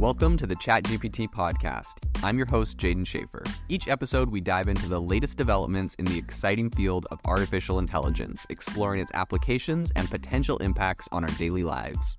Welcome to the ChatGPT podcast. I'm your host, Jaeden Schafer. Each episode, we dive into the latest developments in the exciting field of artificial intelligence, exploring its applications and potential impacts on our daily lives.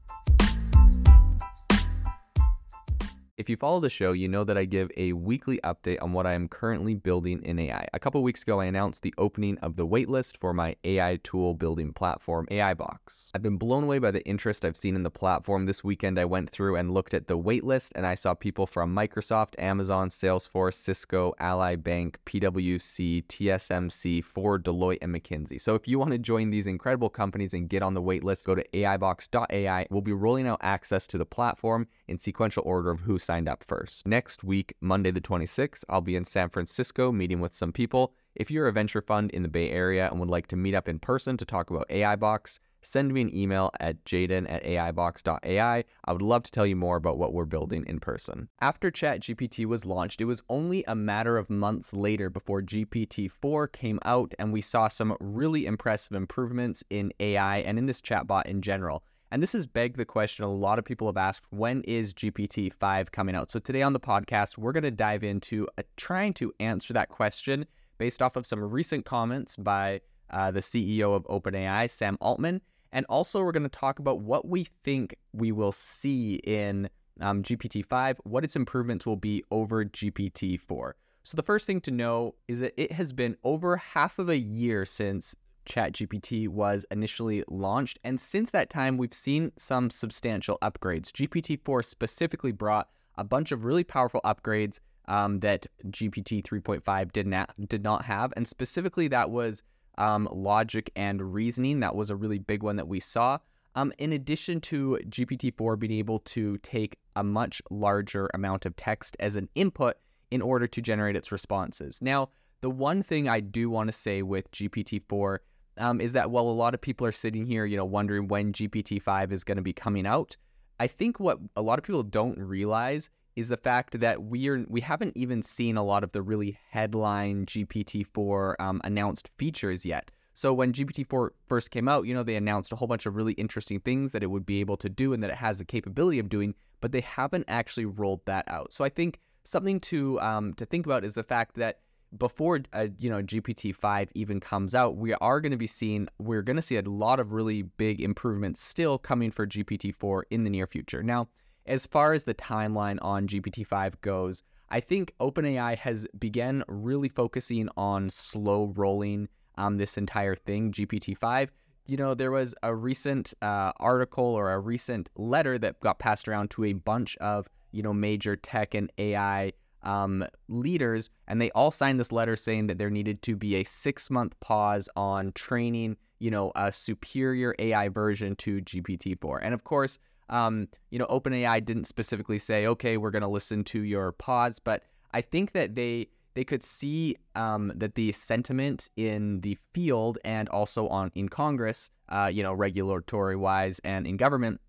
If you follow the show, you know that I give a weekly update on what I am currently building in AI. A couple weeks ago, I announced the opening of the waitlist for my AI tool building platform, AIBox. I've been blown away by the interest I've seen in the platform. This weekend, I went through and looked at the waitlist, and I saw people from Microsoft, Amazon, Salesforce, Cisco, Ally Bank, PwC, TSMC, Ford, Deloitte, and McKinsey. So if you want to join these incredible companies and get on the waitlist, go to AIBox.ai. We'll be rolling out access to the platform in sequential order of who signed up first. Next week, Monday the 26th, I'll be in San Francisco meeting with some people. If you're a venture fund in the Bay Area and would like to meet up in person to talk about AIBox, send me an email at jaeden at aibox.ai. I would love to tell you more about what we're building in person. After ChatGPT was launched, it was only a matter of months later before GPT-4 came out and we saw some really impressive improvements in AI and in this chatbot in general. And this has begged the question a lot of people have asked when is GPT 5 coming out? So today on the podcast, we're going to dive into uh, trying to answer that question based off of some recent comments by uh, the CEO of OpenAI, Sam Altman. And also, we're going to talk about what we think we will see in um, GPT 5, what its improvements will be over GPT 4. So, the first thing to know is that it has been over half of a year since ChatGPT was initially launched. And since that time, we've seen some substantial upgrades. GPT 4 specifically brought a bunch of really powerful upgrades um, that GPT 3.5 did not, did not have. And specifically, that was um, logic and reasoning. That was a really big one that we saw. Um, in addition to GPT 4 being able to take a much larger amount of text as an input in order to generate its responses. Now, the one thing I do want to say with GPT 4 um, is that while a lot of people are sitting here, you know, wondering when GPT-5 is going to be coming out, I think what a lot of people don't realize is the fact that we are we haven't even seen a lot of the really headline GPT-4 um, announced features yet. So when GPT-4 first came out, you know, they announced a whole bunch of really interesting things that it would be able to do and that it has the capability of doing, but they haven't actually rolled that out. So I think something to um, to think about is the fact that before uh, you know GPT-5 even comes out, we are going to be seeing we're going to see a lot of really big improvements still coming for GPT-4 in the near future. Now, as far as the timeline on GPT-5 goes, I think OpenAI has begun really focusing on slow rolling um, this entire thing, GPT-5. You know, there was a recent uh, article or a recent letter that got passed around to a bunch of you know major tech and AI um, leaders, and they all signed this letter saying that there needed to be a six month pause on training, you know, a superior AI version to GPT-4. And of course, um, you know, OpenAI didn't specifically say, okay, we're going to listen to your pause, but I think that they they could see um, that the sentiment in the field and also on in Congress, uh, you know, regulatory wise and in government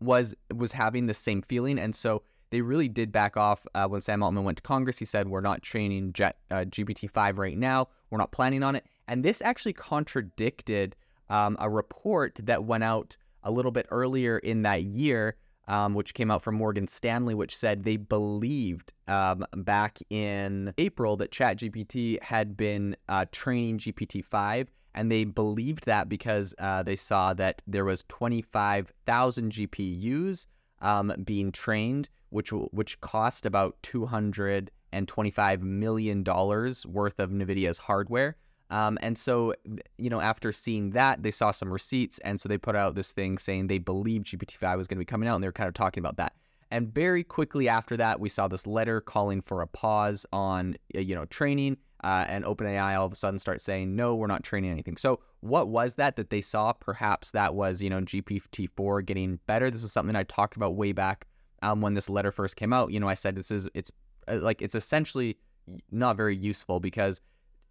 was was having the same feeling, and so they really did back off uh, when Sam Altman went to Congress. He said, We're not training Jet, uh, GPT-5 right now. We're not planning on it. And this actually contradicted um, a report that went out a little bit earlier in that year, um, which came out from Morgan Stanley, which said they believed um, back in April that ChatGPT had been uh, training GPT-5 and they believed that because uh, they saw that there was 25,000 GPUs um, being trained, which which cost about two hundred and twenty five million dollars worth of Nvidia's hardware. Um, and so, you know, after seeing that, they saw some receipts, and so they put out this thing saying they believed GPT-5 was going to be coming out, and they were kind of talking about that. And very quickly after that, we saw this letter calling for a pause on, you know, training. Uh, and OpenAI all of a sudden starts saying, no, we're not training anything. So what was that that they saw? Perhaps that was, you know, GPT-4 getting better. This was something I talked about way back um, when this letter first came out. You know, I said this is, it's uh, like, it's essentially not very useful because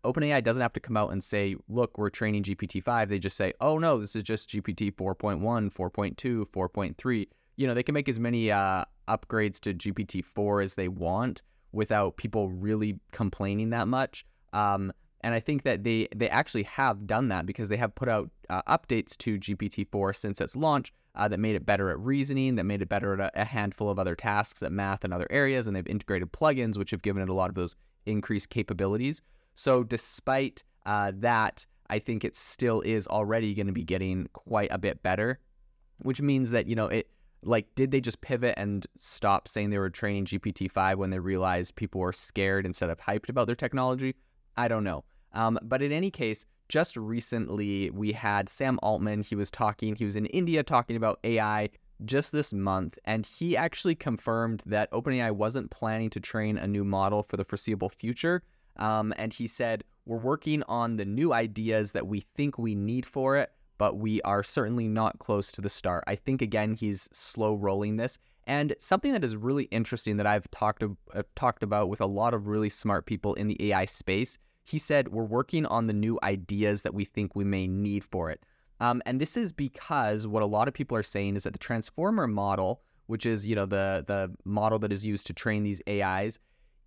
OpenAI doesn't have to come out and say, look, we're training GPT-5. They just say, oh, no, this is just GPT 4.1, 4.2, 4.3. You know, they can make as many uh, upgrades to GPT-4 as they want without people really complaining that much. Um, And I think that they they actually have done that because they have put out uh, updates to GPT-4 since its launch uh, that made it better at reasoning, that made it better at a, a handful of other tasks at math and other areas, and they've integrated plugins which have given it a lot of those increased capabilities. So despite uh, that, I think it still is already going to be getting quite a bit better, which means that you know it. Like, did they just pivot and stop saying they were training GPT 5 when they realized people were scared instead of hyped about their technology? I don't know. Um, but in any case, just recently we had Sam Altman. He was talking, he was in India talking about AI just this month, and he actually confirmed that OpenAI wasn't planning to train a new model for the foreseeable future. Um, and he said, We're working on the new ideas that we think we need for it, but we are certainly not close to the start. I think, again, he's slow rolling this. And something that is really interesting that I've talked, uh, talked about with a lot of really smart people in the AI space he said, We're working on the new ideas that we think we may need for it. Um, and this is because what a lot of people are saying is that the transformer model, which is you know the the model that is used to train these AIs,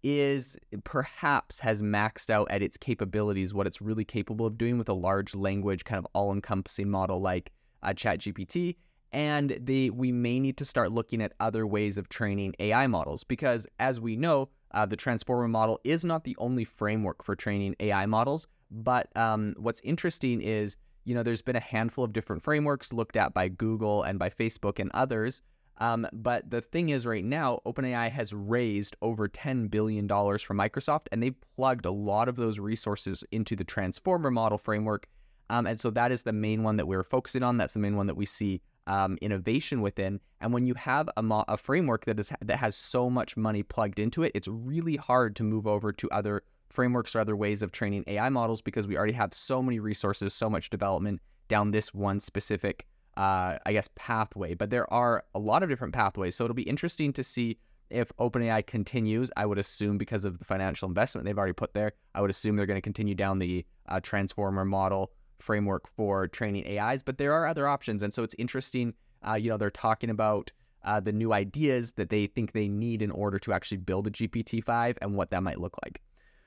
is perhaps has maxed out at its capabilities, what it's really capable of doing with a large language kind of all-encompassing model like uh, ChatGPT. And we may need to start looking at other ways of training AI models because, as we know, uh, the transformer model is not the only framework for training AI models, but um, what's interesting is, you know, there's been a handful of different frameworks looked at by Google and by Facebook and others. Um, but the thing is, right now, OpenAI has raised over $10 billion from Microsoft, and they've plugged a lot of those resources into the transformer model framework. Um, and so that is the main one that we're focusing on. That's the main one that we see um, innovation within. And when you have a, mo- a framework that is that has so much money plugged into it, it's really hard to move over to other frameworks or other ways of training AI models because we already have so many resources, so much development down this one specific, uh, I guess, pathway. But there are a lot of different pathways, so it'll be interesting to see if OpenAI continues. I would assume because of the financial investment they've already put there, I would assume they're going to continue down the uh, transformer model framework for training AIs, but there are other options. And so it's interesting. Uh, you know, they're talking about uh, the new ideas that they think they need in order to actually build a GPT 5 and what that might look like.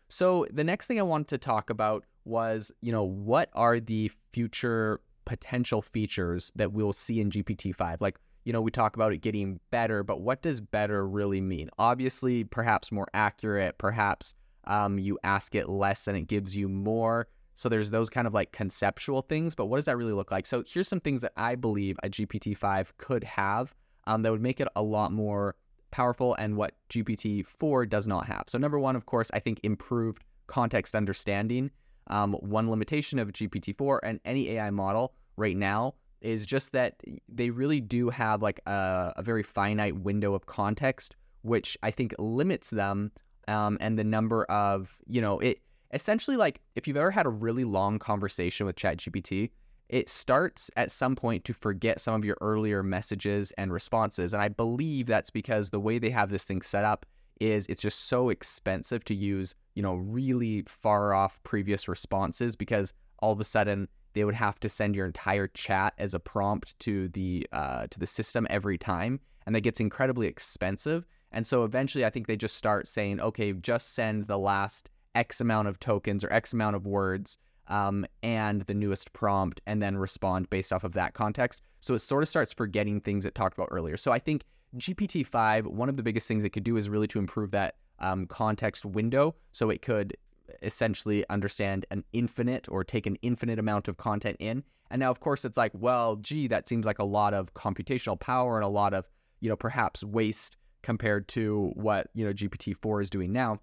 So the next thing I wanted to talk about was, you know, what are the future potential features that we'll see in GPT 5? Like, you know, we talk about it getting better, but what does better really mean? Obviously, perhaps more accurate, perhaps um, you ask it less and it gives you more. So there's those kind of like conceptual things, but what does that really look like? So here's some things that I believe a GPT-5 could have um, that would make it a lot more powerful and what GPT-4 does not have. So number one, of course, I think improved context understanding. Um, one limitation of GPT-4 and any AI model right now is just that they really do have like a, a very finite window of context, which I think limits them um, and the number of, you know, it essentially like if you've ever had a really long conversation with ChatGPT, it starts at some point to forget some of your earlier messages and responses. And I believe that's because the way they have this thing set up is it's just so expensive to use, you know, really far off previous responses because all of a sudden they would have to send your entire chat as a prompt to the uh, to the system every time, and that gets incredibly expensive. And so eventually, I think they just start saying, okay, just send the last X amount of tokens or X amount of words um, and the newest prompt, and then respond based off of that context. So it sort of starts forgetting things it talked about earlier. So I think GPT 5, one of the biggest things it could do is really to improve that um, context window. So it could essentially understand an infinite or take an infinite amount of content in. And now, of course, it's like, well, gee, that seems like a lot of computational power and a lot of, you know, perhaps waste compared to what, you know, GPT 4 is doing now.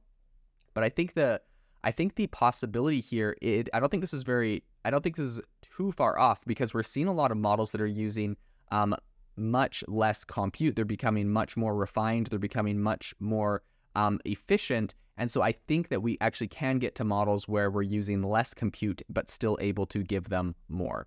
But I think the I think the possibility here, it, I don't think this is very, I don't think this is too far off because we're seeing a lot of models that are using um, much less compute. They're becoming much more refined. They're becoming much more um, efficient. And so I think that we actually can get to models where we're using less compute, but still able to give them more.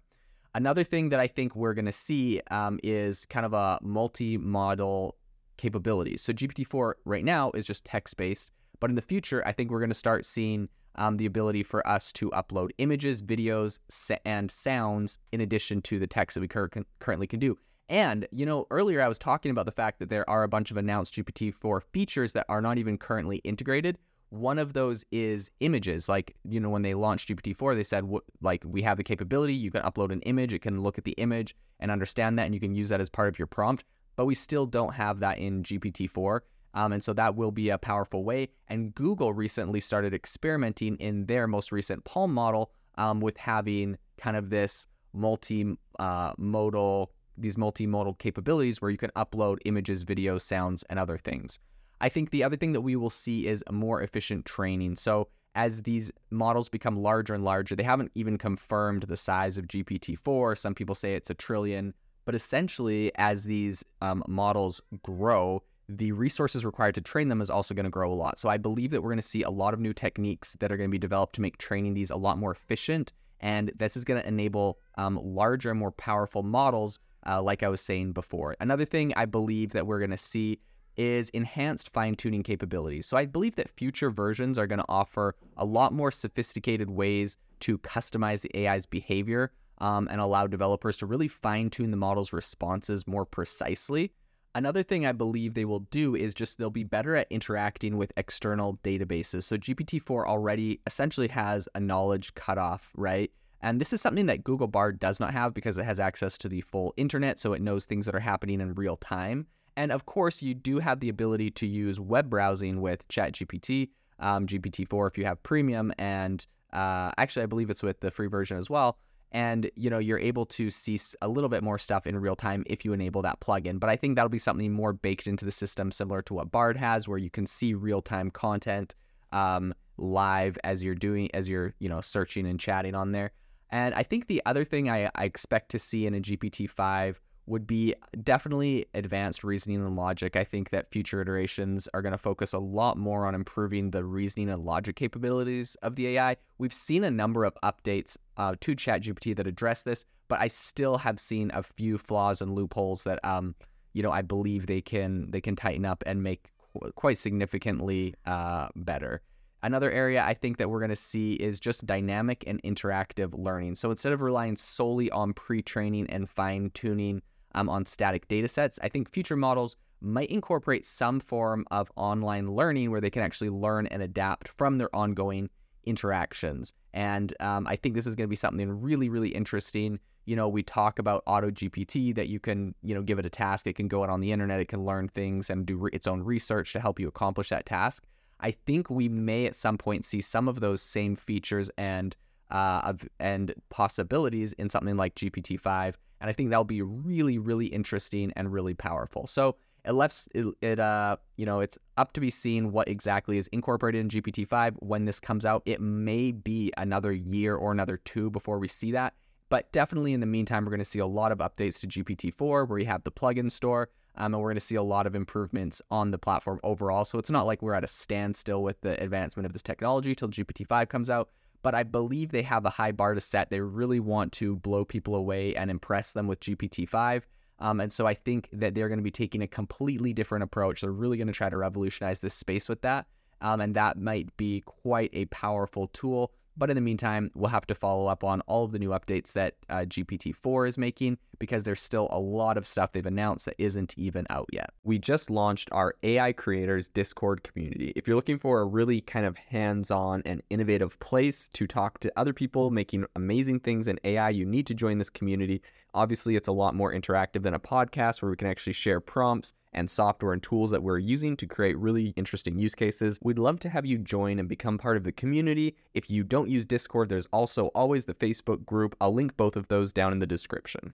Another thing that I think we're going to see um, is kind of a multimodal capabilities. So GPT-4 right now is just text based. But in the future, I think we're going to start seeing um, the ability for us to upload images, videos, and sounds in addition to the text that we cur- currently can do. And, you know, earlier I was talking about the fact that there are a bunch of announced GPT 4 features that are not even currently integrated. one of those is images. Like, you know, when they launched GPT-4, they said, like, we have the capability, you can upload an image, it can look at the image and understand that, and you can use that as part of your prompt. But we still don't have that in GPT-4. Um, and so that will be a powerful way. And Google recently started experimenting in their most recent PaLM model um, with having kind of this multi uh, modal, these multimodal capabilities where you can upload images, videos, sounds, and other things. I think the other thing that we will see is more efficient training. So as these models become larger and larger, they haven't even confirmed the size of GPT-4. Some people say it's a trillion, but essentially, as these um, models grow, the resources required to train them is also going to grow a lot. So I believe that we're going to see a lot of new techniques that are going to be developed to make training these a lot more efficient. And this is going to enable um, larger, more powerful models, uh, like I was saying before. Another thing I believe that we're going to see is enhanced fine tuning capabilities. So I believe that future versions are going to offer a lot more sophisticated ways to customize the AI's behavior um, and allow developers to really fine tune the model's responses more precisely. Another thing I believe they will do is just they'll be better at interacting with external databases. So GPT-4 already essentially has a knowledge cutoff, right? And this is something that Google Bard does not have because it has access to the full internet, so it knows things that are happening in real time. And of course, you do have the ability to use web browsing with ChatGPT, um, GPT-4 if you have premium, and uh, actually, I believe it's with the free version as well. And you know, you're able to see a little bit more stuff in real time if you enable that plugin. But I think that'll be something more baked into the system, similar to what Bard has, where you can see real time content um, live as you're doing, as you're you know searching and chatting on there. And I think the other thing I, I expect to see in a GPT-5 would be definitely advanced reasoning and logic. I think that future iterations are going to focus a lot more on improving the reasoning and logic capabilities of the AI. We've seen a number of updates uh, to ChatGPT that address this, but I still have seen a few flaws and loopholes that, um, you know, I believe they can they can tighten up and make qu- quite significantly uh, better. Another area I think that we're going to see is just dynamic and interactive learning. So instead of relying solely on pre training and fine tuning um, on static data sets. I think future models might incorporate some form of online learning where they can actually learn and adapt from their ongoing interactions. And um, I think this is going to be something really, really interesting. You know, we talk about Auto GPT that you can, you know, give it a task, it can go out on the internet, it can learn things and do re- its own research to help you accomplish that task. I think we may at some point see some of those same features and uh, of and possibilities in something like GPT five and I think that'll be really, really interesting and really powerful. So it left it, it, uh you know it's up to be seen what exactly is incorporated in GPT-5 when this comes out. It may be another year or another two before we see that, but definitely in the meantime, we're going to see a lot of updates to GPT-4 where you have the plugin store. Um, and we're going to see a lot of improvements on the platform overall. So it's not like we're at a standstill with the advancement of this technology till GPT-5 comes out but I believe they have a high bar to set. They really want to blow people away and impress them with GPT-5. Um, and so I think that they're going to be taking a completely different approach. They're really going to try to revolutionize this space with that. Um, and that might be quite a powerful tool but in the meantime, we'll have to follow up on all of the new updates that uh, GPT-4 is making because there's still a lot of stuff they've announced that isn't even out yet. We just launched our AI Creators Discord community. If you're looking for a really kind of hands-on and innovative place to talk to other people making amazing things in AI, you need to join this community. Obviously, it's a lot more interactive than a podcast where we can actually share prompts and software and tools that we're using to create really interesting use cases. We'd love to have you join and become part of the community. If you don't use Discord, there's also always the Facebook group. I'll link both of those down in the description.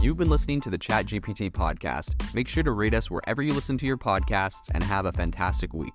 You've been listening to the ChatGPT podcast. Make sure to rate us wherever you listen to your podcasts and have a fantastic week.